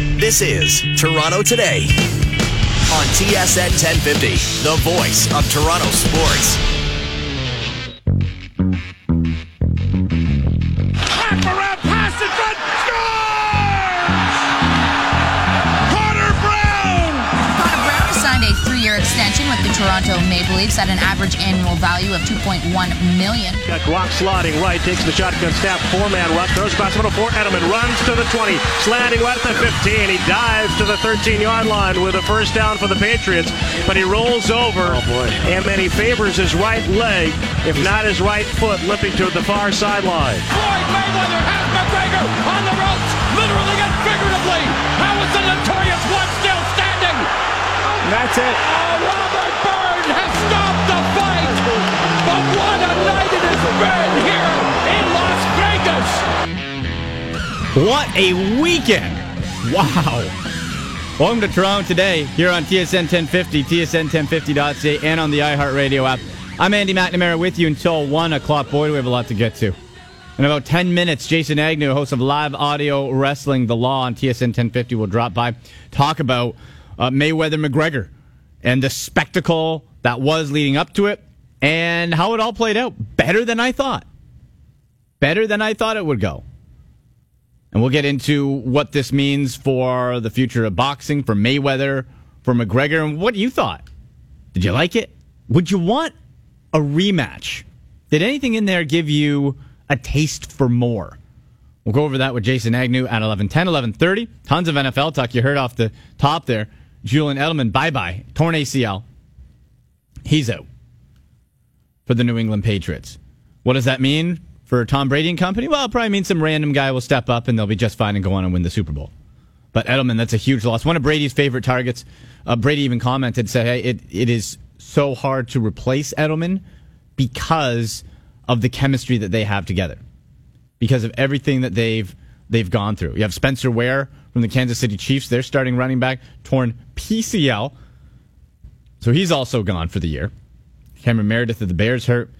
This is Toronto Today on TSN 1050, the voice of Toronto sports. Toronto Maple Leafs at an average annual value of 2.1 million. Got Guac sliding right, takes the shotgun snap, four-man rush, throws across the middle for Edelman, runs to the 20, slanting right at the 15. He dives to the 13-yard line with a first down for the Patriots, but he rolls over, oh, and then he favors his right leg, if not his right foot, limping to the far sideline. Floyd Mayweather has McGregor on the ropes, literally and figuratively. How is the notorious one still standing? That's it. Oh, Robert Byrd has stopped the fight! But what a night it has been here in Las Vegas! What a weekend! Wow. Welcome to Toronto today here on TSN 1050, TSN1050.ca, and on the iHeartRadio app. I'm Andy McNamara with you until 1 o'clock. Boy, do we have a lot to get to. In about 10 minutes, Jason Agnew, host of Live Audio Wrestling The Law on TSN 1050, will drop by, talk about uh, Mayweather McGregor and the spectacle that was leading up to it and how it all played out. Better than I thought. Better than I thought it would go. And we'll get into what this means for the future of boxing, for Mayweather, for McGregor, and what you thought. Did you like it? Would you want a rematch? Did anything in there give you a taste for more? We'll go over that with Jason Agnew at 1110, 1130. Tons of NFL talk. You heard off the top there. Julian Edelman, bye bye. Torn ACL. He's out for the New England Patriots. What does that mean for Tom Brady and company? Well, it probably means some random guy will step up and they'll be just fine and go on and win the Super Bowl. But Edelman, that's a huge loss. One of Brady's favorite targets. Uh, Brady even commented, said, "Hey, it, it is so hard to replace Edelman because of the chemistry that they have together, because of everything that they've they've gone through. You have Spencer Ware from the Kansas City Chiefs. Their starting running back, torn PCL, so he's also gone for the year. Cameron Meredith of the Bears hurt.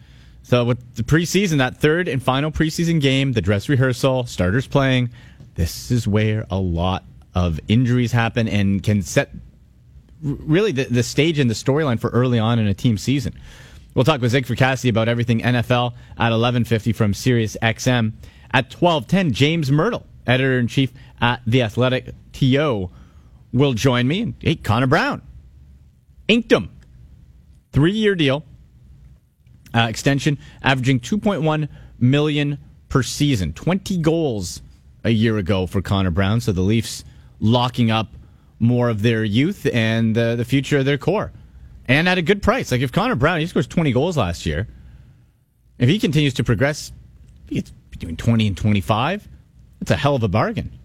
So with the preseason, that third and final preseason game, the dress rehearsal, starters playing, this is where a lot of injuries happen and can set really the, the stage and the storyline for early on in a team season. We'll talk with Zig Fracassi about everything NFL at 11:50 from Sirius XM. At 12:10, James Mirtle, editor in chief at the Athletic TO, will join me. Hey, Connor Brown, inked him, three-year deal, uh, extension, averaging 2.1 million per season, 20 goals a year ago for Connor Brown. So the Leafs locking up more of their youth and uh, the future of their core, and at a good price. Like if Connor Brown, he scores 20 goals last year. If he continues to progress, he's between 20 and 25. That's a hell of a bargain.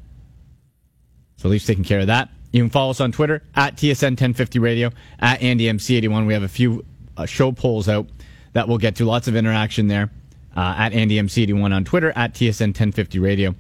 So Leafs taking care of that. You can follow us on Twitter at TSN 1050 Radio at AndyMC81. We have a few uh, show polls out that we'll get to. Lots of interaction there uh, at AndyMC81 on Twitter at TSN 1050 Radio.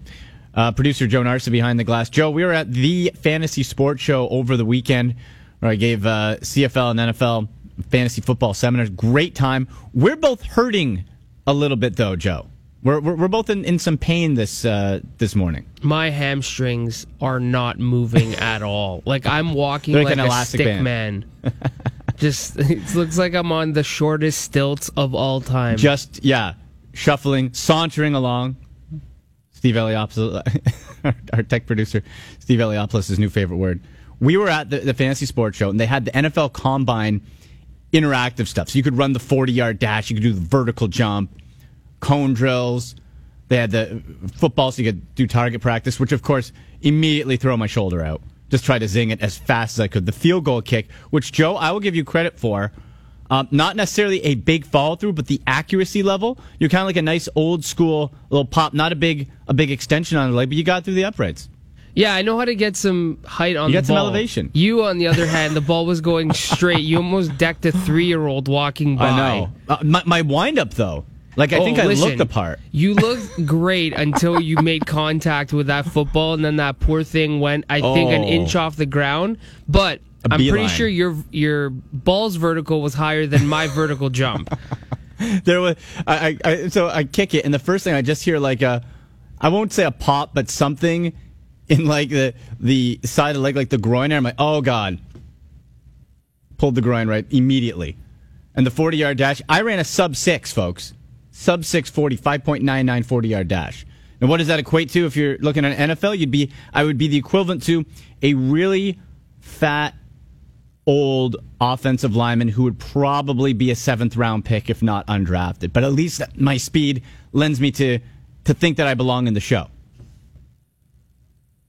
Uh, producer Joe Narsa behind the glass. Joe, we were at the Fantasy Sports Show over the weekend where I gave uh, CFL and NFL fantasy football seminars. Great time. We're both hurting a little bit though, Joe. We're, we're, we're both in, in some pain this uh, this morning. my hamstrings are not moving at all. Like I'm walking like like, an a elastic stick band. man. Just it looks like I'm on the shortest stilts of all time. Just yeah, shuffling, sauntering along. Steve Eliopoulos, our, our tech producer, Steve Eliopoulos' new favorite word. We were at the, the Fantasy Sports Show, and they had the NFL Combine interactive stuff. So you could run the 40 yard dash, you could do the vertical jump, cone drills. They had the football, so you could do target practice, which of course immediately throw my shoulder out. Just try to zing it as fast as I could. The field goal kick, which Joe, I will give you credit for. Um, not necessarily a big follow through, but the accuracy level, you're kind of like a nice old school little pop, not a big a big extension on the leg, but you got through the uprights. yeah, I know how to get some height on You the got some elevation. You, on the other hand, the ball was going straight. You almost decked a three year old walking by. I know. Uh, my, my wind up though, like I Oh, think I listen, looked the part. You looked great until you made contact with that football, and then that poor thing went, I think, an Oh. inch off the ground. But I'm pretty sure your your ball's vertical was higher than my vertical jump. There was I, I, I so I kick it, and the first thing I just hear like a, I won't say a pop, but something in like the the side of the leg, like the groin area. I'm like, oh god. Pulled the groin right immediately. And the 40 yard dash, I ran a sub six, folks. Sub 640, 5.99 40 yard dash. And what does that equate to if you're looking at NFL? You'd be, I would be the equivalent to a really fat, old offensive lineman who would probably be a seventh round pick if not undrafted. But at least my speed lends me to, to think that I belong in the show.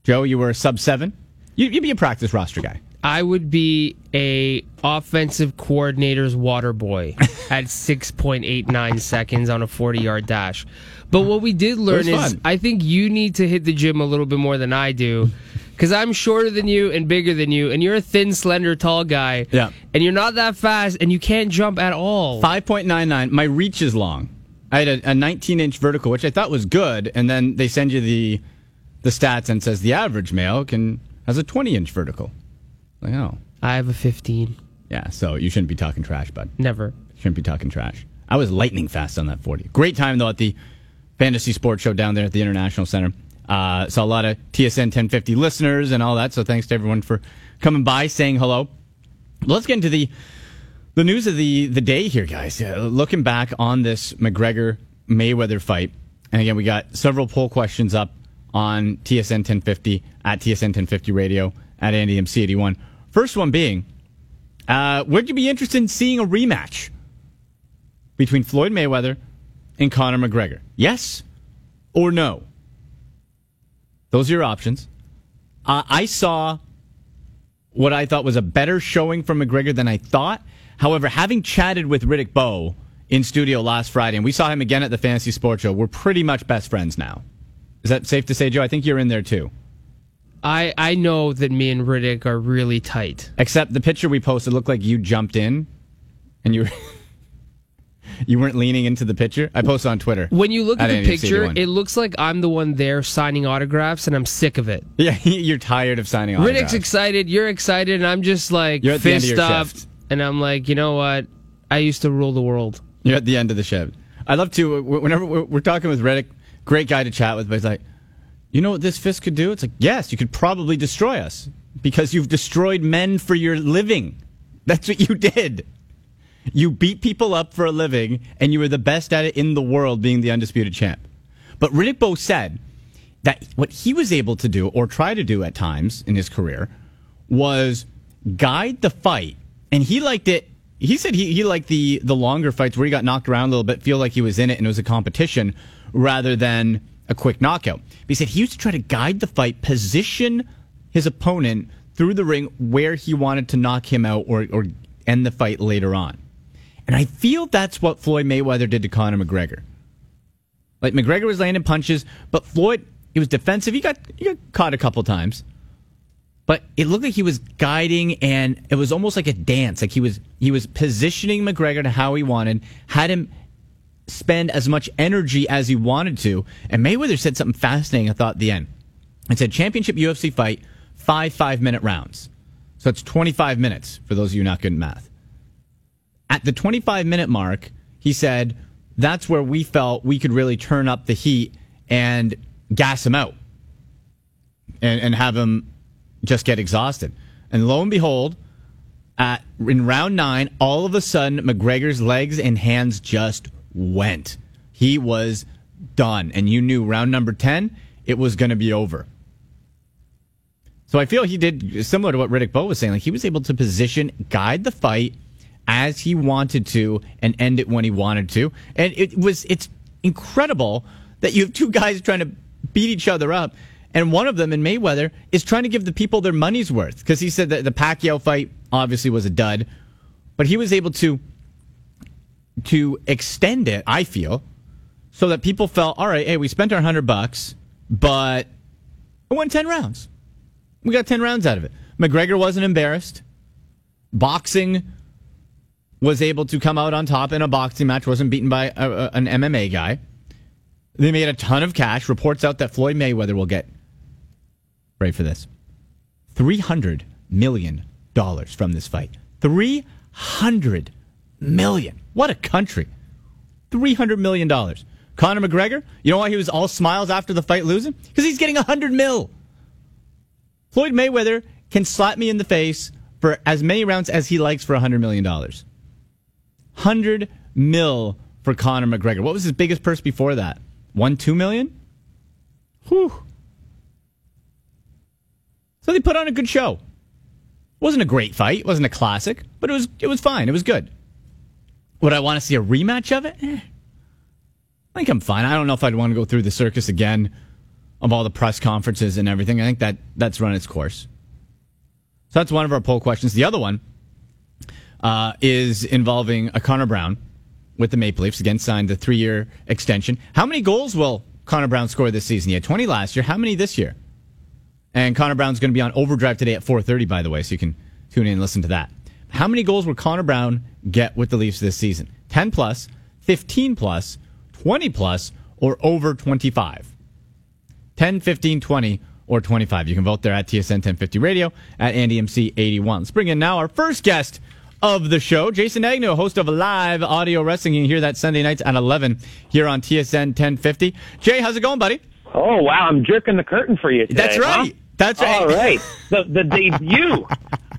Joe, you were a sub seven? You, you'd be a practice roster guy. I would be a offensive coordinator's water boy at 6.89 seconds on a 40 yard dash. But what we did learn is fun. I think you need to hit the gym a little bit more than I do. Because I'm shorter than you and bigger than you, and you're a thin, slender, tall guy. Yeah. And you're not that fast, and you can't jump at all. 5.99. My reach is long. I had a, a 19 inch vertical, which I thought was good, and then they send you the the stats and says the average male can has a 20 inch vertical. Like, oh, I have a 15. yeah. So you shouldn't be talking trash, bud. Never. Shouldn't be talking trash. I was lightning fast on that 40. Great time though at the fantasy sports show down there at the International Center. Uh, saw a lot of TSN 1050 listeners and all that. So thanks to everyone for coming by, saying hello. Let's get into the the news of the the day here, guys. Uh, looking back on this McGregor Mayweather fight, and again, we got several poll questions up on TSN 1050 at TSN 1050 Radio at Andy MC81. First one being, uh, would you be interested in seeing a rematch between Floyd Mayweather and Conor McGregor? Yes or no? Those are your options. Uh, I saw what I thought was a better showing from McGregor than I thought. However, having chatted with Riddick Bowe in studio last Friday, and we saw him again at the Fantasy Sports Show, we're pretty much best friends now. Is that safe to say, Joe? I think you're in there too. I, I know that me and Riddick are really tight. Except the picture we posted looked like you jumped in and you you weren't leaning into the picture. I posted on Twitter. When you look at, the picture, it looks like I'm the one there signing autographs, and I'm sick of it. Yeah, you're tired of signing autographs. Riddick's excited, you're excited, and I'm just like You're at the end of your up. shift. And I'm like, you know what? I used to rule the world. You're at the end of the shift. I love to whenever we're, we're talking with Riddick, great guy to chat with, but he's like, you know what this fist could do? It's like, yes, you could probably destroy us because you've destroyed men for your living. That's what you did. You beat people up for a living, and you were the best at it in the world, being the undisputed champ. But Riddick Bowe said that what he was able to do, or try to do at times in his career, was guide the fight. And he liked it. He said he, he liked the, the longer fights where he got knocked around a little bit, feel like he was in it and it was a competition rather than a quick knockout. But he said he used to try to guide the fight, position his opponent through the ring where he wanted to knock him out or, or end the fight later on. And I feel that's what Floyd Mayweather did to Conor McGregor. Like McGregor was landing punches, but Floyd he was defensive. He got he got caught a couple times, but it looked like he was guiding, and it was almost like a dance. Like he was he was positioning McGregor to how he wanted, had him spend as much energy as he wanted to. And Mayweather said something fascinating. I thought at the end. It said championship UFC fight, five five minute rounds. So it's twenty five minutes for those of you not good at math. At the 25 minute mark, he said that's where we felt we could really turn up the heat and gas him out and, and have him just get exhausted. And lo and behold, at, in round nine, all of a sudden, McGregor's legs and hands just went. He was done. And you knew round number 10, it was going to be over. So I feel he did similar to what Riddick Bowe was saying. Like he was able to position, guide the fight as he wanted to, and end it when he wanted to. And it was it's incredible that you have two guys trying to beat each other up, and one of them in Mayweather is trying to give the people their money's worth because he said that the Pacquiao fight obviously was a dud, but he was able to to extend it. I feel so that people felt all right. Hey, we spent our hundred bucks, but it won ten rounds. We got 10 rounds out of it. McGregor wasn't embarrassed. Boxing was able to come out on top in a boxing match, wasn't beaten by a, a- an MMA guy. They made a ton of cash. Reports out that Floyd Mayweather will get, ready for this, $300 million from this fight. $300 million. What a country. $300 million. Conor McGregor, you know why he was all smiles after the fight losing? Because he's getting 100 mil. Floyd Mayweather can slap me in the face for as many rounds as he likes for $100 million. 100 mil for Conor McGregor. What was his biggest purse before that? One, two million? Whew. So they put on a good show. Wasn't a great fight, wasn't a classic, but it was it was fine. It was good. Would I want to see a rematch of it? Eh. I think I'm fine. I don't know if I'd want to go through the circus again of all the press conferences and everything. I think that that's run its course. So that's one of our poll questions. The other one uh, is involving a Connor Brown with the Maple Leafs. Again, signed the three year extension. How many goals will Connor Brown score this season? He had 20 last year. How many this year? And Connor Brown's going to be on overdrive today at 4:30, by the way, so you can tune in and listen to that. How many goals will Connor Brown get with the Leafs this season? 10 plus, 15 plus, 20 plus, or over 25? 10, 15, 20, or 25. You can vote there at TSN 1050 Radio at AndyMC 81. Let's bring in now our first guest of the show, Jason Agnew, host of live audio wrestling. You can hear that Sunday nights at 11 here on TSN 1050. Jay, how's it going, buddy? Oh wow, I'm jerking the curtain for you today. That's right. huh? That's right. All right. The the debut.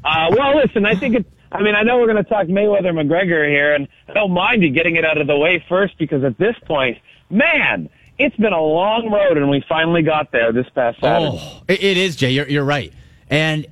uh, well, listen, I think it's. I mean, I know we're going to talk Mayweather McGregor here, and I don't mind you getting it out of the way first because at this point, man, it's been a long road, and we finally got there this past Saturday. Oh, it, it is, Jay. You're, you're right. And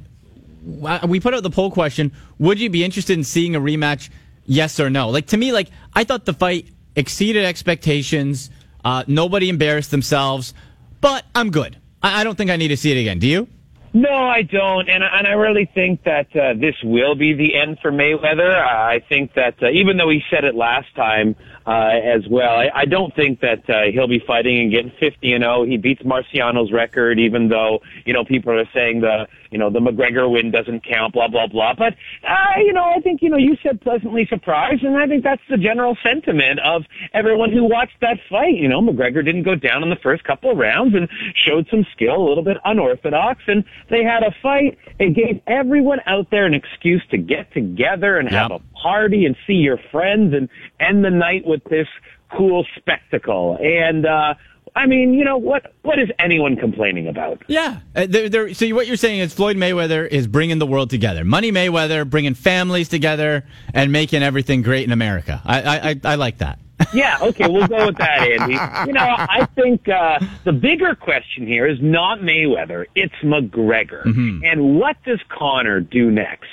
we put out the poll question: Would you be interested in seeing a rematch? Yes or no? Like to me, like I thought the fight exceeded expectations. Uh, nobody embarrassed themselves, but I'm good. I, I don't think I need to see it again. Do you? No, I don't, and and I really think that uh, this will be the end for Mayweather. I think that uh, even though he said it last time uh, as well, I, I don't think that uh, he'll be fighting and getting 50 and 0. He beats Marciano's record, even though you know people are saying the you know the McGregor win doesn't count, blah blah blah. But uh, you know, I think you know you said pleasantly surprised, and I think that's the general sentiment of everyone who watched that fight. You know, McGregor didn't go down in the first couple of rounds and showed some skill, a little bit unorthodox, and they had a fight. It gave everyone out there an excuse to get together and have a party and see your friends and end the night with this cool spectacle. And uh I mean, you know what? What is anyone complaining about? Yeah. Uh, they're, they're, so what you're saying is Floyd Mayweather is bringing the world together. Money Mayweather bringing families together and making everything great in America. I I, I, I like that. Yeah, okay, we'll go with that, Andy. You know, I think uh, the bigger question here is not Mayweather, it's McGregor. And what does Conor do next?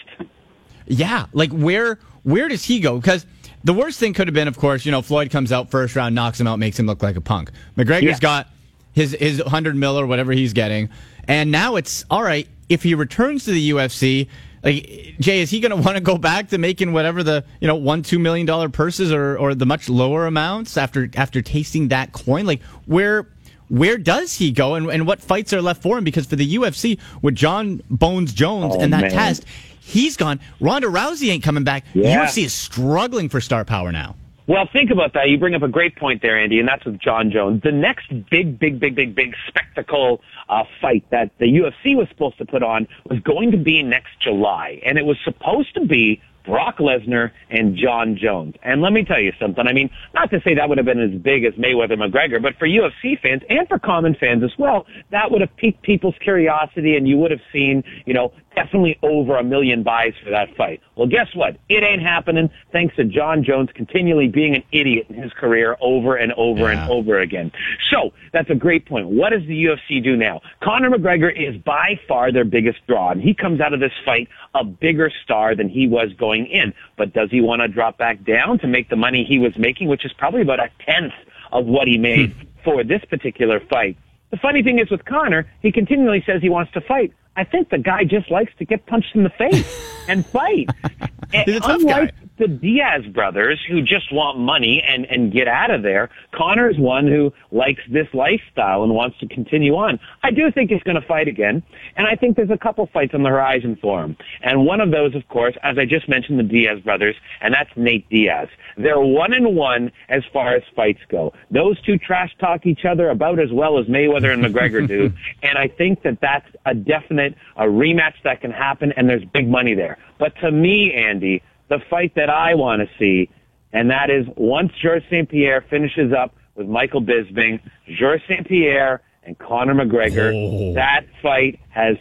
Yeah, like where where does he go? Because the worst thing could have been, of course, you know, Floyd comes out first round, knocks him out, makes him look like a punk. McGregor's Yeah. got his his hundred mil or whatever he's getting, and now it's all right. If he returns to the UFC, like Jay, is he going to want to go back to making whatever the you know one two million dollar purses or or the much lower amounts after after tasting that coin? Like where. Where does he go, and, and what fights are left for him? Because for the UFC with Jon Bones Jones Oh, and that man. test, he's gone. Ronda Rousey ain't coming back. Yeah. UFC is struggling for star power now. Well, think about that. You bring up a great point there, Andy, and that's with Jon Jones. The next big, big, big, big, big spectacle uh, fight that the UFC was supposed to put on was going to be next July, and it was supposed to be Brock Lesnar and Jon Jones. And let me tell you something. I mean, not to say that would have been as big as Mayweather McGregor, but for UFC fans and for common fans as well, that would have piqued people's curiosity, and you would have seen, you know, definitely over a million buys for that fight. Well, guess what? It ain't happening thanks to Jon Jones continually being an idiot in his career over and over Yeah. and over again. So that's a great point. What does the UFC do now? Conor McGregor is by far their biggest draw, and he comes out of this fight a bigger star than he was going in. But does he want to drop back down to make the money he was making, which is probably about a tenth of what he made hmm. for this particular fight? The funny thing is with Conor, he continually says he wants to fight. I think the guy just likes to get punched in the face and fight. And unlike the Diaz brothers who just want money and, and get out of there, Conor is one who likes this lifestyle and wants to continue on. I do think he's going to fight again, and I think there's a couple fights on the horizon for him. And one of those, of course, as I just mentioned, the Diaz brothers, and that's Nate Diaz. They're one and one as far as fights go. Those two trash talk each other about as well as Mayweather and McGregor do, and I think that that's a definite a rematch that can happen, and there's big money there. But to me, Andy, the fight that I want to see, and that is once Georges St. Pierre finishes up with Michael Bisping, Georges St. Pierre and Conor McGregor, Oh. that fight has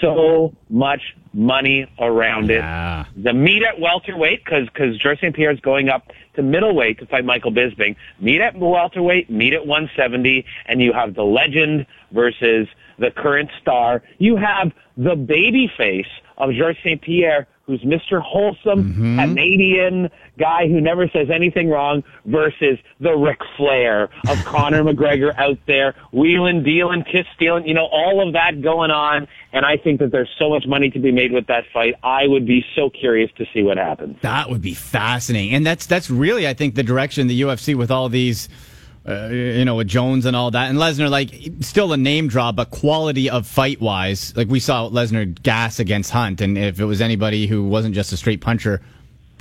so much money around Yeah. it. The meet at welterweight, because because St. Pierre is going up to middleweight to fight Michael Bisping. Meet at welterweight, meet at 170, and you have the legend versus the current star. You have the baby face of Georges St. Pierre, who's Mr. Wholesome, mm-hmm. Canadian guy who never says anything wrong, versus the Ric Flair of Conor McGregor out there, wheeling, dealing, kiss stealing, you know, all of that going on. And I think that there's so much money to be made with that fight. I would be so curious to see what happens. That would be fascinating, and that's that's really I think the direction the UFC with all these. Uh, you know, with Jones and all that, and Lesnar, like, still a name draw, but quality of fight wise, like we saw Lesnar gas against Hunt, and if it was anybody who wasn't just a straight puncher,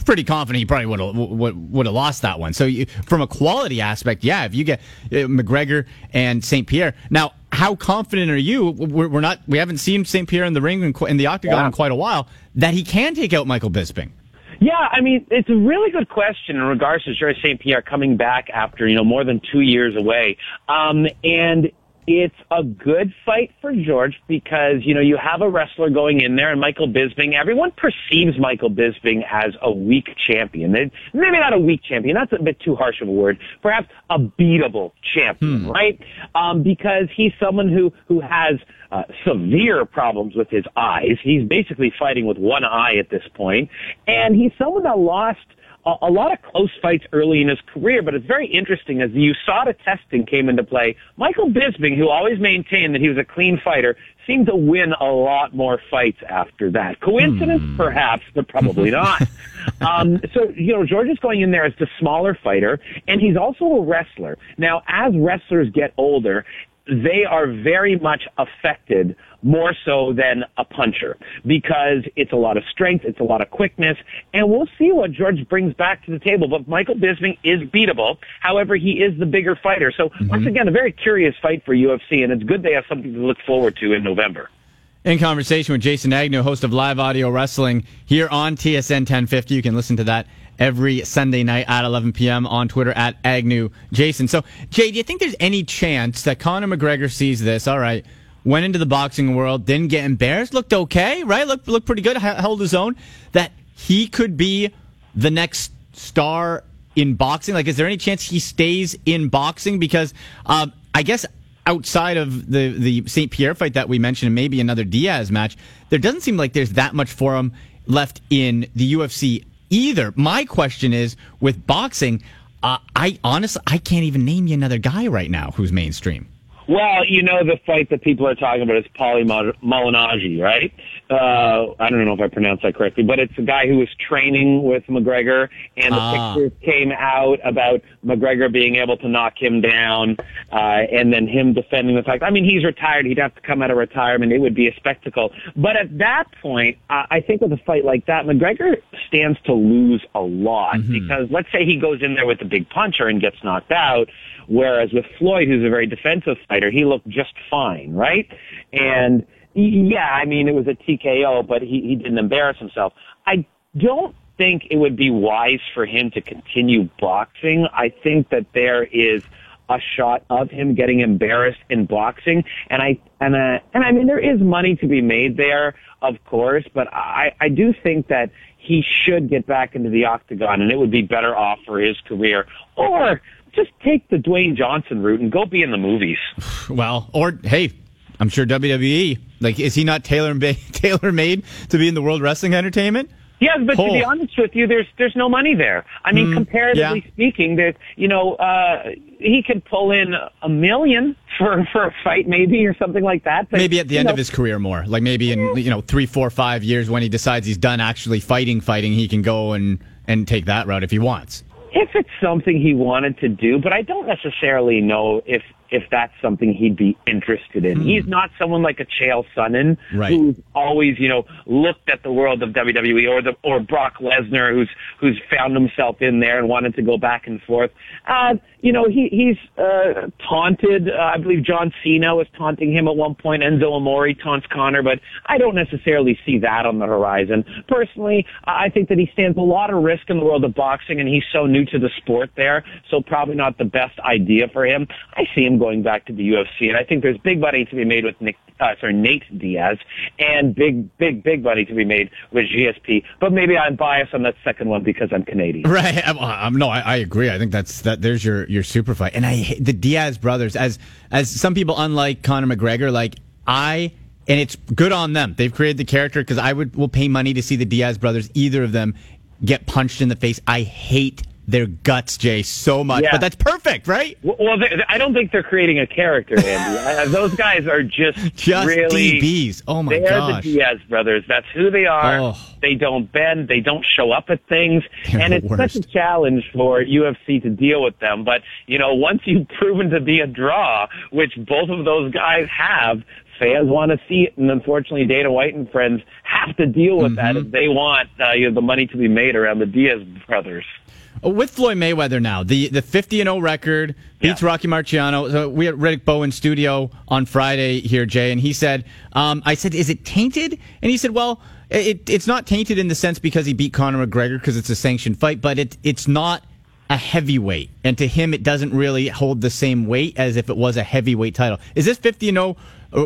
pretty confident he probably would have would, have lost that one. So you, from a quality aspect, yeah, if you get uh, McGregor and St. Pierre, now how confident are you? We're, we're not, we haven't seen St. Pierre in the ring in, in the octagon Yeah. in quite a while that he can take out Michael Bisping. Yeah, I mean, it's a really good question in regards to Georges St. Pierre coming back after, you know, more than two years away. Um, and it's a good fight for George because, you know, you have a wrestler going in there and Michael Bisping, everyone perceives Michael Bisping as a weak champion. Maybe not a weak champion. That's a bit too harsh of a word. Perhaps a beatable champion, right? Um, because he's someone who, who has, uh, severe problems with his eyes. He's basically fighting with one eye at this point, and he's someone that lost a, a lot of close fights early in his career. But it's very interesting as the USADA testing came into play. Michael Bisping, who always maintained that he was a clean fighter, seemed to win a lot more fights after that. Coincidence, perhaps, but probably not. Um, so, you know, George is going in there as the smaller fighter, and he's also a wrestler. Now, as wrestlers get older, they are very much affected more so than a puncher because it's a lot of strength, it's a lot of quickness, and we'll see what George brings back to the table. But Michael Bisping is beatable. However, he is the bigger fighter. So mhm. once again, a very curious fight for UFC, and it's good they have something to look forward to in November. In conversation with Jason Agnew, host of Live Audio Wrestling here on TSN 1050. You can listen to that every Sunday night at 11 p.m. on Twitter at Agnew Jason. So, Jay, do you think there's any chance that Conor McGregor sees this? All right, went into the boxing world, didn't get embarrassed, looked okay, right? Looked looked pretty good, held his own. That he could be the next star in boxing. Like, is there any chance he stays in boxing? Because um, I guess outside of the the St. Pierre fight that we mentioned, and maybe another Diaz match, there doesn't seem like there's that much for him left in the UFC either. My question is with boxing, uh, I honestly I can't even name you another guy right now who's mainstream. Well, you know the fight that people are talking about is Paulie Malignaggi, right? Uh, I don't know if I pronounced that correctly, but it's a guy who was training with McGregor, and the Ah. pictures came out about McGregor being able to knock him down, uh, and then him defending the fact. I mean, he's retired; he'd have to come out of retirement. It would be a spectacle. But at that point, uh, I think with a fight like that, McGregor stands to lose a lot because let's say he goes in there with a big puncher and gets knocked out. Whereas with Floyd, who's a very defensive fighter, he looked just fine, right? And y- yeah, I mean, it was a TKO, but he, he didn't embarrass himself. I don't think it would be wise for him to continue boxing. I think that there is a shot of him getting embarrassed in boxing, and I and uh, and I mean there is money to be made there, of course, but I I do think that he should get back into the octagon, and it would be better off for his career, or just take the Dwayne Johnson route and go be in the movies. Well, or hey, I'm sure WWE like is he not tailor made tailor made to be in the World Wrestling Entertainment? Yes, but to be honest with you, there's there's no money there. I mean, comparatively yeah. speaking, there's you know uh, he could pull in a million for for a fight maybe or something like that. But, maybe at the end know, of his career more like maybe in you know three four five years when he decides he's done actually fighting fighting he can go and and take that route if he wants if it's something he wanted to do, but I don't necessarily know if if that's something he'd be interested in. He's not someone like a Chael Sonnen. Right. who's always, you know, looked at the world of WWE or the or Brock Lesnar who's who's found himself in there and wanted to go back and forth. Uh, you know, he he's uh, taunted. Uh, I believe John Cena was taunting him at one point. Enzo Amore taunts Conor, but I don't necessarily see that on the horizon. Personally, I think that he stands a lot of risk in the world of boxing, and he's so new to the sport there, so probably not the best idea for him. I see him going back to the UFC. And I think there's big money to be made with Nick, uh, sorry, Nate Diaz, and big, big, big money to be made with GSP. But maybe I'm biased on that second one because I'm Canadian. Right. I'm, I'm, no, I, I agree. I think that's that. There's your your super fight, and I the Diaz brothers as as some people, unlike Conor McGregor, like I. And it's good on them. They've created the character because I would will pay money to see the Diaz brothers, either of them, get punched in the face. I hate their guts, Jay, so much. Yeah. But that's perfect, right? Well, I don't think they're creating a character, Andy. Those guys are just, Just really DBs. Oh my They're gosh. the Diaz brothers. That's who they are. Oh. They don't bend. They don't show up at things, They're and it's such a challenge for UFC to deal with them. But you know, once you've proven to be a draw, which both of those guys have. Fans want to see it, and unfortunately, Dana White and friends have to deal with that Mm-hmm. if they want uh, you know, the money to be made around the Diaz brothers. With Floyd Mayweather now, the the 50 and 0 record beats Yeah. Rocky Marciano. So we had Riddick Bowe in studio on Friday here, Jay, and he said, um, "I said, is it tainted?" And he said, "Well, it, it's not tainted in the sense because he beat Conor McGregor because it's a sanctioned fight, but it it's not a heavyweight, and to him, it doesn't really hold the same weight as if it was a heavyweight title. Is this 50 and 0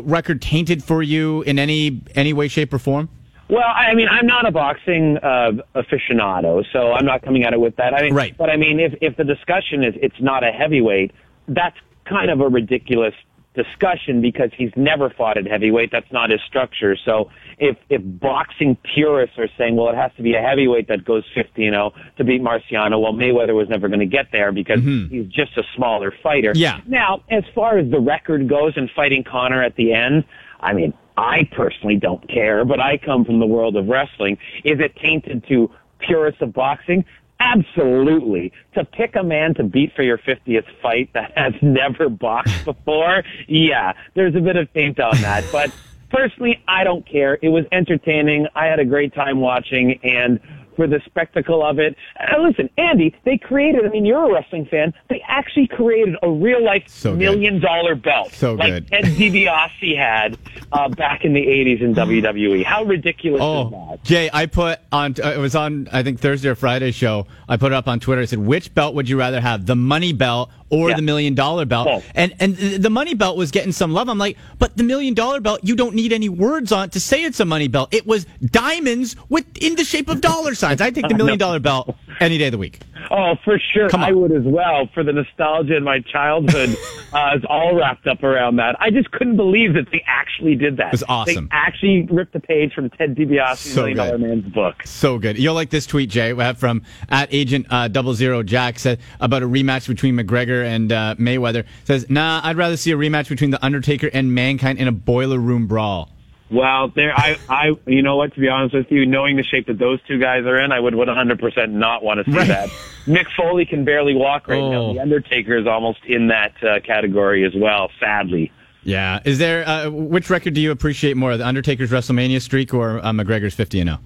record tainted for you in any any way, shape, or form?" Well, I mean, I'm not a boxing uh, aficionado, so I'm not coming at it with that. I mean, Right. But I mean, if if the discussion is it's not a heavyweight, that's kind of a ridiculous discussion because he's never fought at heavyweight. That's not his structure. So if if boxing purists are saying, well, it has to be a heavyweight that goes 50 you know, to beat Marciano, well, Mayweather was never going to get there because he's just a smaller fighter. Yeah. Now, as far as the record goes and fighting Conor at the end, I mean, I personally don't care, but I come from the world of wrestling. Is it tainted to purists of boxing? Absolutely. To pick a man to beat for your 50th fight that has never boxed before, yeah, there's a bit of taint on that. But personally, I don't care. It was entertaining. I had a great time watching, and for the spectacle of it. Listen, Andy, they created, I mean, you're a wrestling fan. They actually created a real life So million dollar belt. So like good. Ted DiBiase had uh, back in the 80s in WWE. How ridiculous is Oh, that? Jay, I put on. Uh, it was on. I think Thursday or Friday show. I put it up on Twitter. I said, "Which belt would you rather have, the money belt or Yeah. the million dollar belt?" And and the money belt was getting some love. I'm like, but the million dollar belt, you don't need any words on it to say it's a money belt. It was diamonds with in the shape of dollar signs. I take the million dollar belt any day of the week. Oh, for sure. I would as well. For the nostalgia in my childhood, uh, it's all wrapped up around that. I just couldn't believe that they actually did that. It was awesome. They actually ripped a page from Ted DiBiase's So Million Dollar good. Man's book. So good. You'll like this tweet, Jay, we have from at agent uh, double zero Jack said about a rematch between McGregor and uh, Mayweather. Says, nah, I'd rather see a rematch between the Undertaker and Mankind in a boiler room brawl. Well, there, I, I, you know what? To be honest with you, knowing the shape that those two guys are in, I would 100% not want to see Right. that. Mick Foley can barely walk right Oh. now. The Undertaker is almost in that uh, category as well. Sadly. Yeah. Is there uh, which record do you appreciate more, the Undertaker's WrestleMania streak or uh, McGregor's 50 and 0?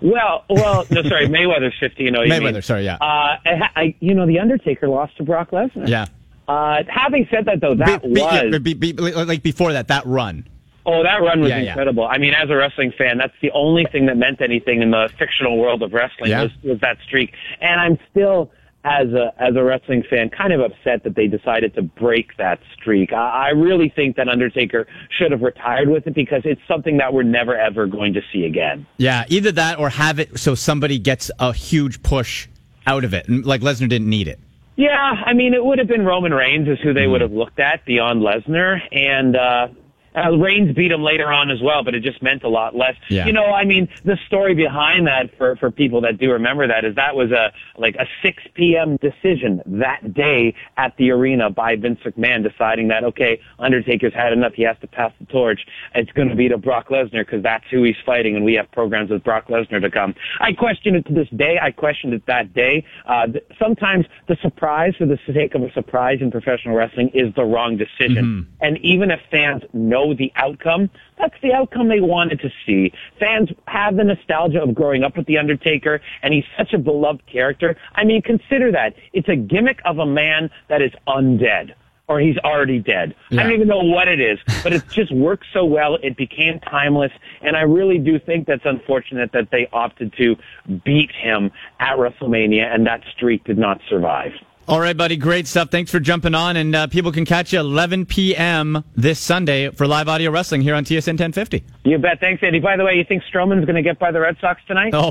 Well, well, no, sorry, Mayweather's 50. You know, Mayweather, mean. sorry, yeah. Uh, I, I, you know, the Undertaker lost to Brock Lesnar. Yeah. Uh, having said that, though, that Be- be- was be- be- like before that, that run. Oh, that run was Yeah, yeah. incredible. I mean, as a wrestling fan, that's the only thing that meant anything in the fictional world of wrestling Yeah. was, was that streak. And I'm still, as a as a wrestling fan, kind of upset that they decided to break that streak. I, I really think that Undertaker should have retired with it because it's something that we're never ever going to see again. Yeah, either that or have it so somebody gets a huge push out of it. And, Like Lesnar didn't need it. Yeah, I mean, it would have been Roman Reigns is who they would have looked at beyond Lesnar, and uh, uh, Reigns beat him later on as well, but it just meant a lot less. Yeah. You know, I mean, the story behind that for for people that do remember that is that was a like a 6 p.m. decision that day at the arena by Vince McMahon deciding that okay, Undertaker's had enough, he has to pass the torch. It's going to be to Brock Lesnar because that's who he's fighting, and we have programs with Brock Lesnar to come. I question it to this day. I questioned it that day. Uh, th- sometimes the surprise for the sake of a surprise in professional wrestling is the wrong decision. And even if fans know the outcome, that's the outcome they wanted to see. Fans have the nostalgia of growing up with The Undertaker, and he's such a beloved character. I mean, consider that. It's a gimmick of a man that is undead. Or he's already dead. I don't even know what it is, but it just worked so well. It became timeless, and I really do think that's unfortunate that they opted to beat him at WrestleMania, and that streak did not survive. All right, buddy. Great stuff. Thanks for jumping on. And uh, people can catch you 11 p.m. this Sunday for live audio wrestling here on TSN 1050. You bet. Thanks, Andy. By the way, you think Stroman's going to get by the Red Sox tonight? Oh,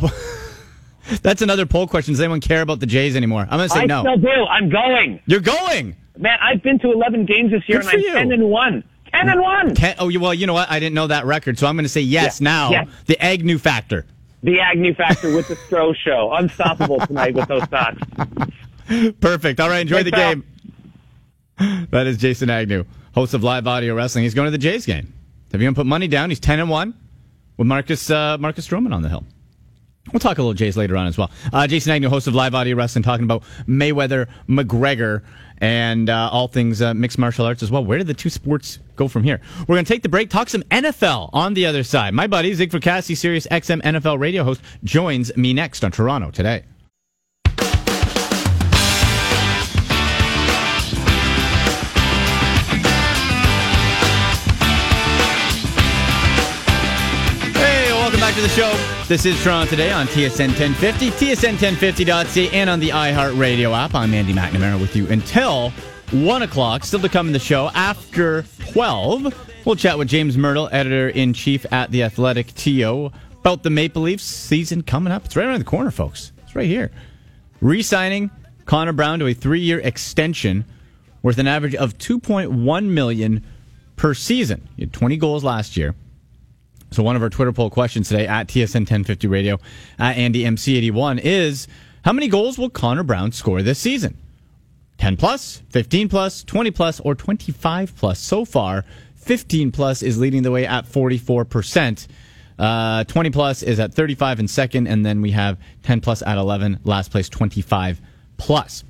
that's another poll question. Does anyone care about the Jays anymore? I'm going to say I no. still do. I'm going. You're going. Man, I've been to 11 games this year, Good and I'm you. 10 and 1. 10 and 1. Ten, oh, you- well, you know what? I didn't know that record, so I'm going to say yes Yeah. now. Yeah. The Agnew factor. The Agnew Factor with the Stro Show. Unstoppable tonight with those thoughts. Perfect. All right, enjoy Thanks, the pal. game. That is Jason Agnew, host of Live Audio Wrestling. He's going to the Jays game. If you want to put money down, he's 10 and 1 with Marcus uh, Marcus Stroman on the hill. We'll talk a little Jays later on as well. Uh, Jason Agnew, host of Live Audio Wrestling, talking about Mayweather, McGregor, and uh, all things uh, mixed martial arts as well. Where did the two sports go from here? We're going to take the break, talk some NFL on the other side. My buddy, Zig Fracassi, Sirius XM NFL radio host, joins me next on Toronto today. Back to the show. This is Toronto Today on TSN 1050, TSN1050.ca, and on the iHeartRadio app. I'm Andy McNamara with you until 1 o'clock. Still to come in the show after 12. We'll chat with James Mirtle, editor in chief at The Athletic TO, about the Maple Leafs season coming up. It's right around the corner, folks. It's right here. Re signing Connor Brown to a three year extension worth an average of 2.1 million per season. He had 20 goals last year. So one of our Twitter poll questions today at TSN 1050 Radio at Andy MC81 is how many goals will Connor Brown score this season? 10 plus, 15 plus, 20 plus, or 25 plus. So far, 15 plus is leading the way at 44%. Uh, 20 plus is at 35 and second, and then we have 10 plus at 11, last place 25 plus.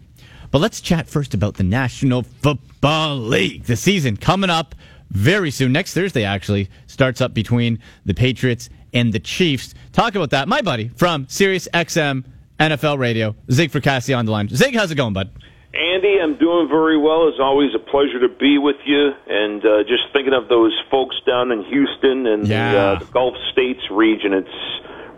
But let's chat first about the National Football League. The season coming up very soon. Next Thursday, actually, starts up between the Patriots and the Chiefs. Talk about that. My buddy from Sirius XM NFL Radio, Zig Fracassi on the line. Zig, how's it going, bud? Andy, I'm doing very well. It's always a pleasure to be with you. And uh, just thinking of those folks down in Houston and the, uh, the Gulf States region, it's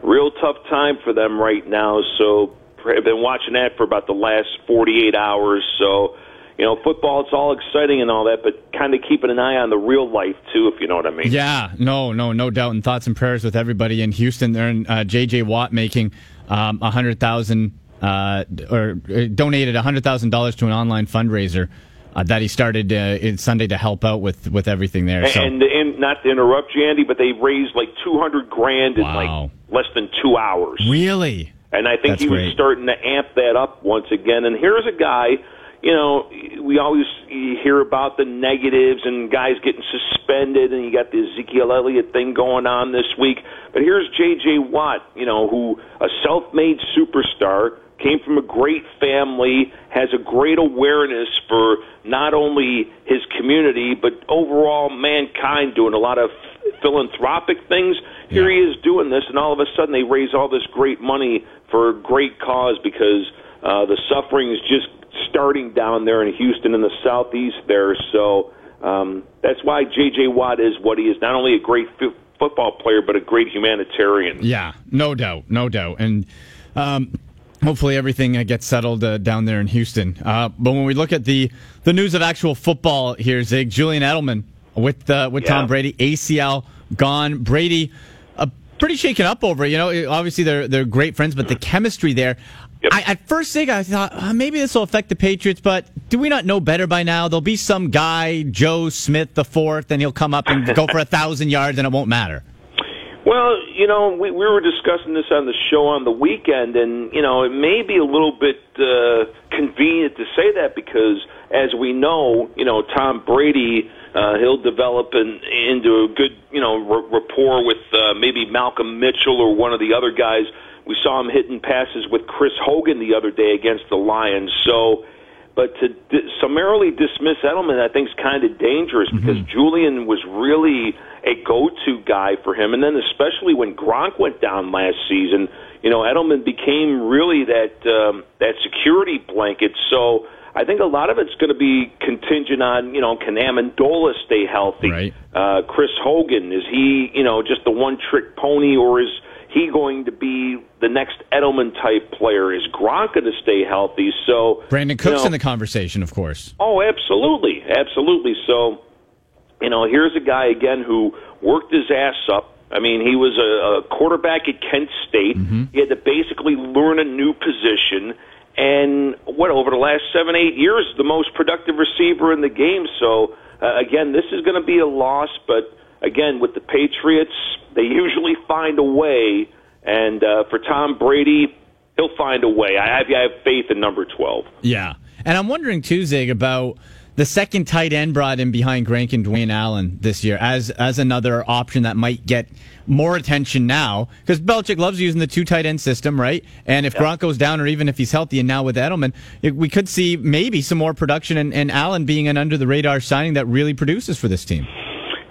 real tough time for them right now. So I've been watching that for about the last 48 hours. So, you know, football, it's all exciting and all that, but kind of keeping an eye on the real life, too, if you know what I mean. Yeah, no, no, no doubt. And thoughts and prayers with everybody in Houston. There, and uh, J.J. Watt making um, a hundred thousand uh, or uh, donated a hundred thousand dollars to an online fundraiser uh, that he started uh, in Sunday to help out with with everything there. So And, and not to interrupt you, Andy, but they raised like 200 grand in Wow. like less than two hours. really, And I think That's he was great. starting to amp that up once again. And here's a guy, you know, we always hear about the negatives and guys getting suspended, and you got the Ezekiel Elliott thing going on this week. But here's J.J. Watt, you know, who a self-made superstar, came from a great family, has a great awareness for not only his community but overall mankind, doing a lot of philanthropic things. Here he is doing this, and all of a sudden they raise all this great money for a great cause because uh, the suffering is just starting down there in Houston in the southeast there. So um, that's why J.J. Watt is what he is. Not only a great f- football player, but a great humanitarian. yeah, no doubt, no doubt, and. Um, Hopefully everything uh, gets settled uh, down there in Houston. Uh, but when we look at the, the news of actual football here, Zig, Julian Edelman with uh, with Tom Brady, ACL gone. Brady, uh, pretty shaken up over it. You know, obviously they're they're great friends, but the chemistry there. Yep. I, at first, Zig, I thought uh, maybe this will affect the Patriots, but do we not know better by now? There'll be some guy, Joe Smith the fourth, and he'll come up and go for a thousand yards, and it won't matter. Well, you know, we, we were discussing this on the show on the weekend, and you know, it may be a little bit uh, convenient to say that because, as we know, you know, Tom Brady, uh, he'll develop an, into a good, you know, r- rapport with uh, maybe Malcolm Mitchell or one of the other guys. We saw him hitting passes with Chris Hogan the other day against the Lions. So, but to di- summarily dismiss Edelman, I think is kind of dangerous because Julian was really a go-to guy for him, and then especially when Gronk went down last season, you know, Edelman became really that um, that security blanket. So. I think a lot of it's going to be contingent on, you know, can Amendola stay healthy? Right. Uh, Chris Hogan, is he, you know, just the one trick pony or is he going to be the next Edelman type player? Is Gronk going to stay healthy? So Brandin Cooks you know, in the conversation, of course. Oh, absolutely, absolutely. So, you know, here's a guy again who worked his ass up. I mean, he was a, a quarterback at Kent State. He had to basically learn a new position. And what over the last seven, eight years, the most productive receiver in the game. So uh, again, this is going to be a loss. But again, with the Patriots, they usually find a way. And uh, for Tom Brady, he'll find a way. I have, I have faith in number twelve. Yeah. And I'm wondering too, Zig, about the second tight end brought in behind Gronk and Dwayne Allen this year as as another option that might get more attention now because Belichick loves using the two tight end system, right? And if Gronk goes down, or even if he's healthy, and now with Edelman, it, we could see maybe some more production and, and Allen being an under the radar signing that really produces for this team.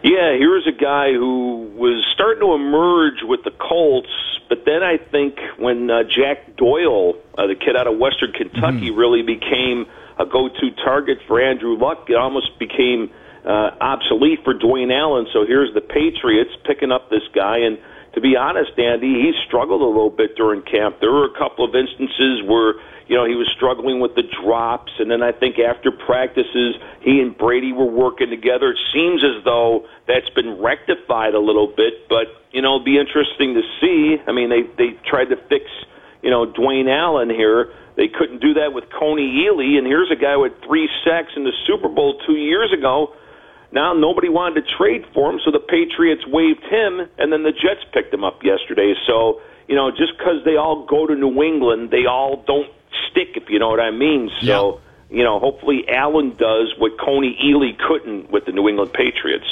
Yeah, here's a guy who was starting to emerge with the Colts, but then I think when uh, Jack Doyle, uh, the kid out of Western Kentucky, really became a go-to target for Andrew Luck, it almost became uh, obsolete for Dwayne Allen. So here's the Patriots picking up this guy, and to be honest, Andy, he struggled a little bit during camp. There were a couple of instances where you know he was struggling with the drops, and then I think after practices, he and Brady were working together. It seems as though that's been rectified a little bit, but you know, it'll be interesting to see. I mean, they they tried to fix you know Dwayne Allen here. They couldn't do that with Kony Ealy, and here's a guy with three sacks in the Super Bowl two years ago. Now nobody wanted to trade for him, so the Patriots waived him, and then the Jets picked him up yesterday. So you know, just because they all go to New England, they all don't stick, if you know what I mean. So you know, hopefully Allen does what Kony Ealy couldn't with the New England Patriots.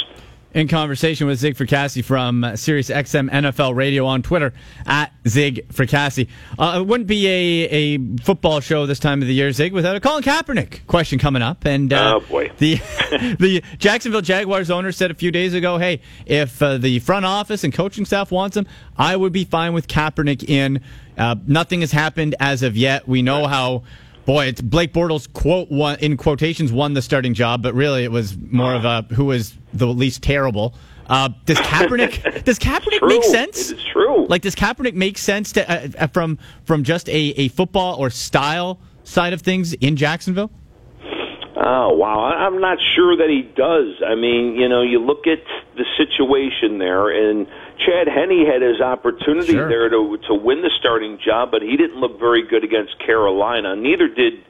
In conversation with Zig Fracassi from uh, Sirius XM NFL Radio on Twitter at Zig Fracassi. Uh, it wouldn't be a, a football show this time of the year, Zig, without a Colin Kaepernick question coming up. And uh, Oh, boy. the the Jacksonville Jaguars owner said a few days ago, "Hey, if uh, the front office and coaching staff wants him, I would be fine with Kaepernick in. Uh, nothing has happened as of yet. We know how." Boy, it's Blake Bortles quote one in quotations won the starting job, but really it was more of a who was the least terrible. Uh, does Kaepernick does Kaepernick make sense? It is true. Like, does Kaepernick make sense to uh, uh, from from just a, a football or style side of things in Jacksonville? Oh wow, I'm not sure that he does. I mean, you know, you look at the situation there, and Chad Henne had his opportunity Sure. there to to win the starting job, but he didn't look very good against Carolina. Neither did,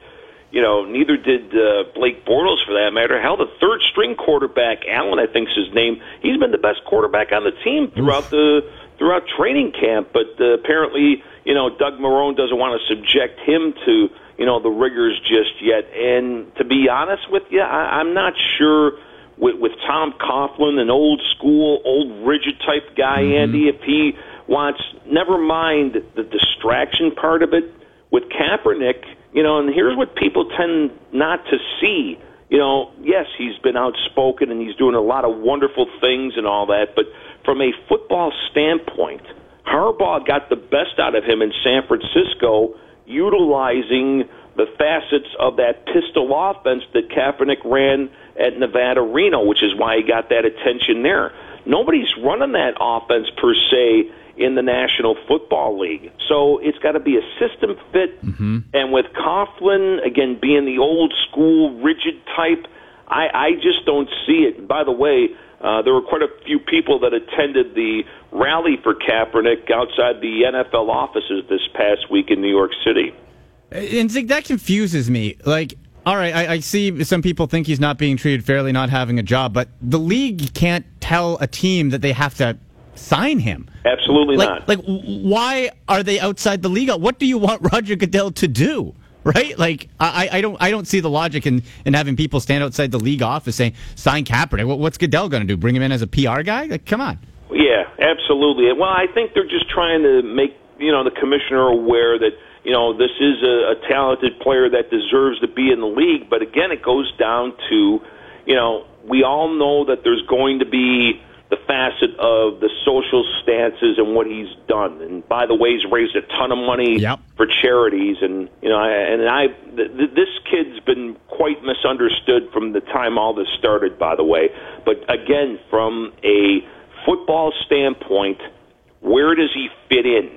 you know, neither did uh, Blake Bortles for that matter. Hell, the third string quarterback, Allen, I think's his name. He's been the best quarterback on the team throughout the throughout training camp, but uh, apparently, you know, Doug Marrone doesn't want to subject him to you know the rigors just yet. And to be honest with you, I, I'm not sure with, with Tom Coughlin, an old school, old rigid type guy, mm-hmm. Andy, if he wants. Never mind the distraction part of it with Kaepernick. You know, and here's what people tend not to see. You know, yes, he's been outspoken and he's doing a lot of wonderful things and all that, but from a football standpoint, Harbaugh got the best out of him in San Francisco, utilizing the facets of that pistol offense that Kaepernick ran at Nevada Reno, which is why he got that attention there. Nobody's running that offense per se in the National Football League. So it's got to be a system fit. Mm-hmm. And with Coughlin, again, being the old school, rigid type, I, I just don't see it. And by the way, uh, there were quite a few people that attended the rally for Kaepernick outside the NFL offices this past week in New York City. And Zig, that confuses me. Like, all right, I, I see some people think he's not being treated fairly, not having a job, but the league can't tell a team that they have to sign him. Absolutely Like, not. like, why are they outside the league? What do you want Roger Goodell to do? Right? Like, I, I don't, I don't see the logic in, in having people stand outside the league office saying, "Sign Kaepernick." What, what's Goodell going to do? Bring him in as a PR guy? Like, come on. Yeah, absolutely. Well, I think they're just trying to make you know the commissioner aware that you know this is a, a talented player that deserves to be in the league. But again, it goes down to you know we all know that there's going to be the facet of the social stances and what he's done. And by the way, he's raised a ton of money Yep. for charities, and you know, I, and I th- th- this kid's been quite misunderstood from the time all this started. By the way, but again, from a football standpoint, where does he fit in?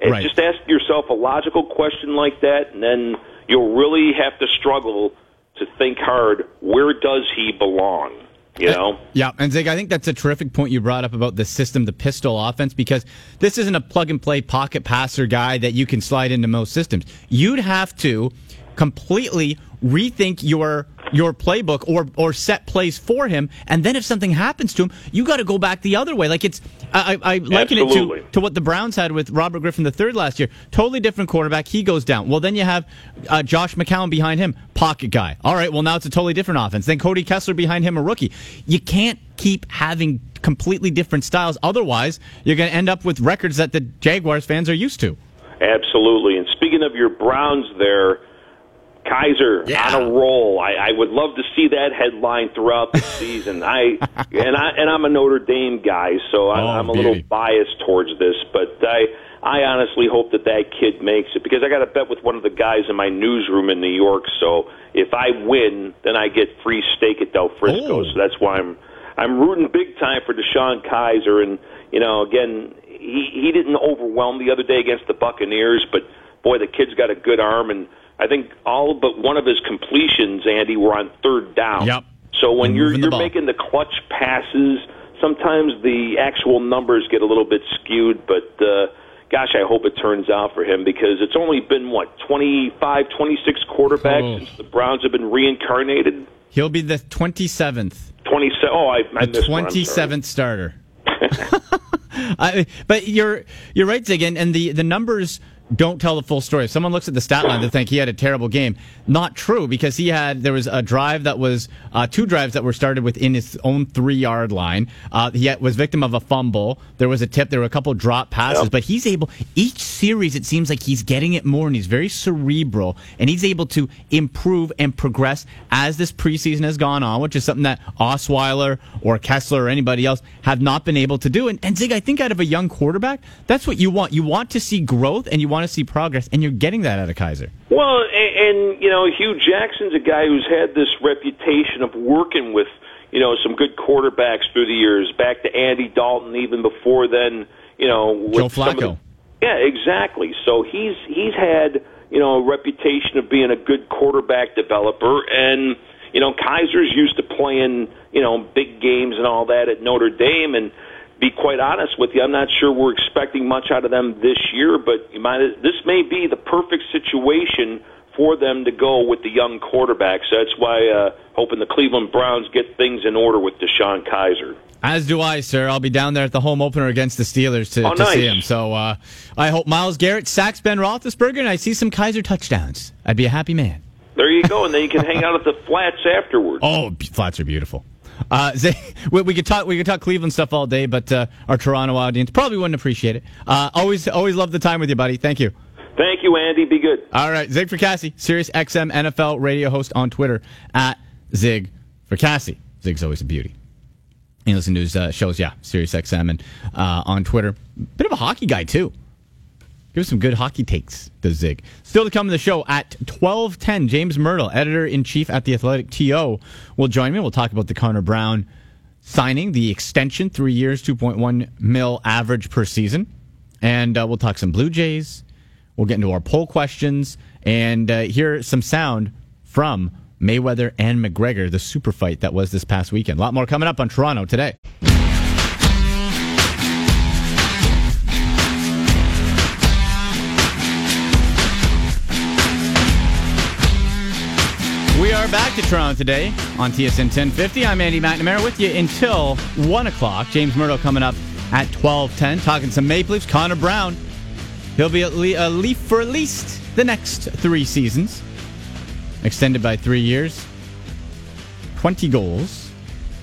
And Right. just ask yourself a logical question like that, and then you'll really have to struggle to think hard. Where does he belong? You know. Yeah, and Zig, I think that's a terrific point you brought up about the system, the pistol offense, because this isn't a plug and play pocket passer guy that you can slide into most systems. You'd have to completely rethink your your playbook or or set plays for him, and then if something happens to him, you got to go back the other way. Like it's I, I I liken it to to what the Browns had with Robert Griffin III last year. Totally different quarterback. He goes down. Well, then you have uh, Josh McCown behind him, pocket guy. All right. Well, now it's a totally different offense. Then Cody Kessler behind him, a rookie. You can't keep having completely different styles. Otherwise, you're going to end up with records that the Jaguars fans are used to. Absolutely. And speaking of your Browns there, Kizer Yeah. on a roll. I, I would love to see that headline throughout the season. I and I and I'm a Notre Dame guy, so I, Oh, I'm a little biased towards this, but I I honestly hope that that kid makes it because I got a bet with one of the guys in my newsroom in New York. So if I win, then I get free steak at Del Frisco. Oh. So that's why I'm I'm rooting big time for DeShone Kizer. And you know, again, he he didn't overwhelm the other day against the Buccaneers, but boy, the kid's got a good arm, and I think all but one of his completions, Andy, were on third down. Yep. So when you're you're ball. making the clutch passes, sometimes the actual numbers get a little bit skewed, but. uh Gosh, I hope it turns out for him because it's only been what 25, 26 quarterbacks Oh. since the Browns have been reincarnated. He'll be the 27th. 27. Oh, I, I The missed one, I'm twenty seventh starter. I, but you're you're right, Zig, and, and the the numbers don't tell the full story. If someone looks at the stat line, they think he had a terrible game. Not true because he had there was a drive that was uh, two drives that were started within his own three yard line. Uh, he was victim of a fumble. There was a tip. There were a couple drop passes, Yep. but he's able each series. It seems like he's getting it more, and he's very cerebral, and he's able to improve and progress as this preseason has gone on, which is something that Osweiler or Kessler or anybody else have not been able to do. And, and Zig, I think out of a young quarterback, that's what you want. You want to see growth and you want to see progress, and you're getting that out of Kizer. Well, and, and you know, Hue Jackson's a guy who's had this reputation of working with you know some good quarterbacks through the years. Back to Andy Dalton, even before then. You know, with Joe some the- Flacco. yeah, exactly. So he's he's had you know a reputation of being a good quarterback developer, and you know Kizer's used to playing you know big games and all that at Notre Dame, and be quite honest with you, I'm not sure we're expecting much out of them this year, but you might this may be the perfect situation for them to go with the young quarterback. So that's why uh, hoping the Cleveland Browns get things in order with DeShone Kizer. As do I, sir. I'll be down there at the home opener against the Steelers to, Oh, to nice. see him. So uh, I hope Myles Garrett sacks Ben Roethlisberger and I see some Kizer touchdowns. I'd be a happy man. There you go, and then you can hang out at the flats afterwards. Oh, flats are beautiful. Uh, Zay, we, we could talk. We could talk Cleveland stuff all day, but uh, our Toronto audience probably wouldn't appreciate it. Uh, always, always love the time with you, buddy. Thank you. Thank you, Andy. Be good. All right, Zig Fracassi, Sirius XM NFL radio host on Twitter at Zig Fracassi. Zig's always a beauty. You listen to his uh, shows, yeah, Sirius XM and uh, on Twitter. Bit of a hockey guy too. Some good hockey takes, does Zig. Still to come to the show at 1210, James Mirtle, editor-in-chief at The Athletic TO, will join me. We'll talk about the Connor Brown signing, the extension, three years, 2.1 mil average per season. And uh, we'll talk some Blue Jays. We'll get into our poll questions and uh, hear some sound from Mayweather and McGregor, the super fight that was this past weekend. A lot more coming up on Toronto today. We are back to Toronto today on TSN 1050. I'm Andy McNamara with you until 1 o'clock. James Mirtle coming up at 1210, talking some Maple Leafs. Connor Brown, he'll be a, le- a Leaf for at least the next three seasons. Extended by three years. 20 goals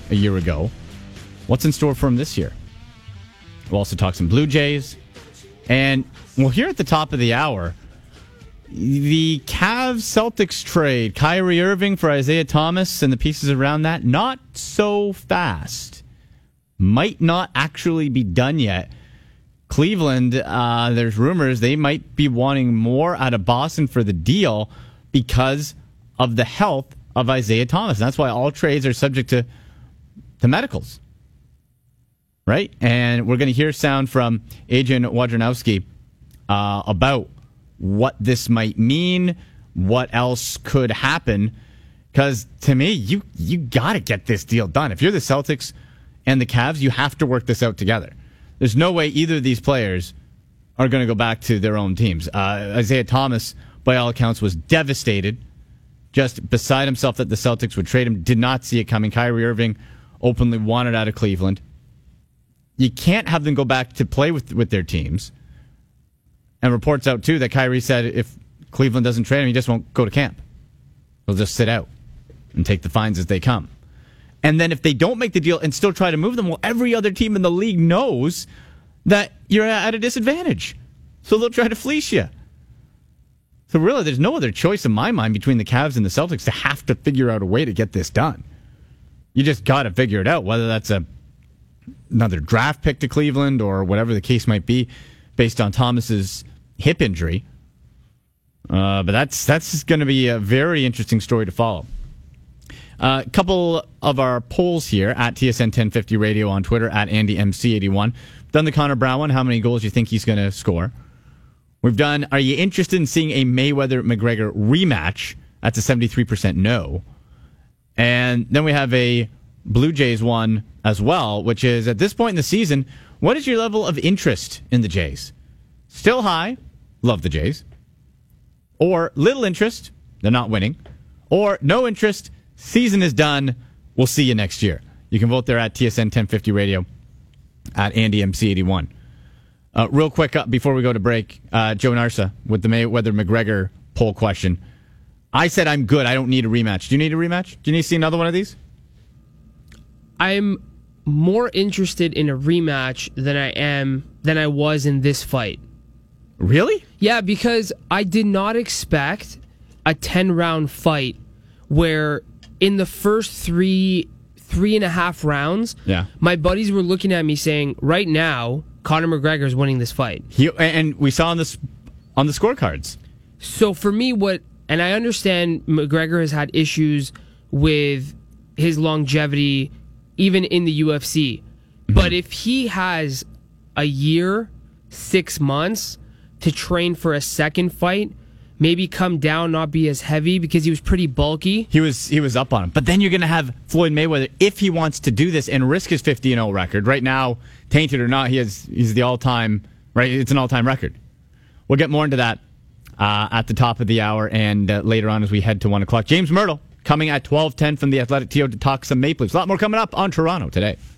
a year ago. What's in store for him this year? We'll also talk some Blue Jays. And we'll hear at the top of the hour the Cavs Celtics trade, Kyrie Irving for Isaiah Thomas and the pieces around that, not so fast. Might not actually be done yet. Cleveland, uh, there's rumors they might be wanting more out of Boston for the deal because of the health of Isaiah Thomas. And that's why all trades are subject to, to medicals. right? And we're going to hear sound from Adrian Wojnarowski uh, about what this might mean, what else could happen. Because to me, you you got to get this deal done. If you're the Celtics and the Cavs, you have to work this out together. There's no way either of these players are going to go back to their own teams. Uh, Isaiah Thomas, by all accounts, was devastated, just beside himself that the Celtics would trade him. Did not see it coming. Kyrie Irving openly wanted out of Cleveland. You can't have them go back to play with with their teams. And reports out too that Kyrie said if Cleveland doesn't trade him, he just won't go to camp. He'll just sit out and take the fines as they come. And then if they don't make the deal and still try to move them, well, every other team in the league knows that you're at a disadvantage. So they'll try to fleece you. So really, there's no other choice in my mind between the Cavs and the Celtics to have to figure out a way to get this done. You just got to figure it out, whether that's a another draft pick to Cleveland or whatever the case might be, based on Thomas's hip injury. Uh, but that's that's going to be a very interesting story to follow. A uh, couple of our polls here at TSN 1050 Radio on Twitter at AndyMC81. Done the Connor Brown one. How many goals do you think he's going to score? We've done. Are you interested in seeing a Mayweather McGregor rematch? That's a 73% no. And then we have a Blue Jays one as well, which is at this point in the season, what is your level of interest in the Jays? Still high, love the Jays. Or little interest, they're not winning. Or no interest, season is done, we'll see you next year. You can vote there at TSN 1050 Radio at Andy MC81. Uh, real quick up before we go to break, uh, Joe Narsa with the Mayweather McGregor poll question. I said I'm good. I don't need a rematch. Do you need a rematch? Do you need to see another one of these? I'm more interested in a rematch than I am than I was in this fight. Really? Yeah, because I did not expect a 10 round fight where in the first three three and a half rounds, yeah. my buddies were looking at me saying, right now, Conor McGregor is winning this fight. He, and we saw on this on the scorecards. So for me, what and I understand McGregor has had issues with his longevity, even in the UFC. Mm-hmm. But if he has a year, six months to train for a second fight, maybe come down, not be as heavy because he was pretty bulky. He was he was up on him. But then you're going to have Floyd Mayweather if he wants to do this and risk his 50 and 0 record. Right now, tainted or not, he has he's the all time right. It's an all time record. We'll get more into that uh, at the top of the hour and uh, later on as we head to one o'clock. James Myrtle coming at 12:10 from the Athletic TO to talk some Maple Leafs. A lot more coming up on Toronto today.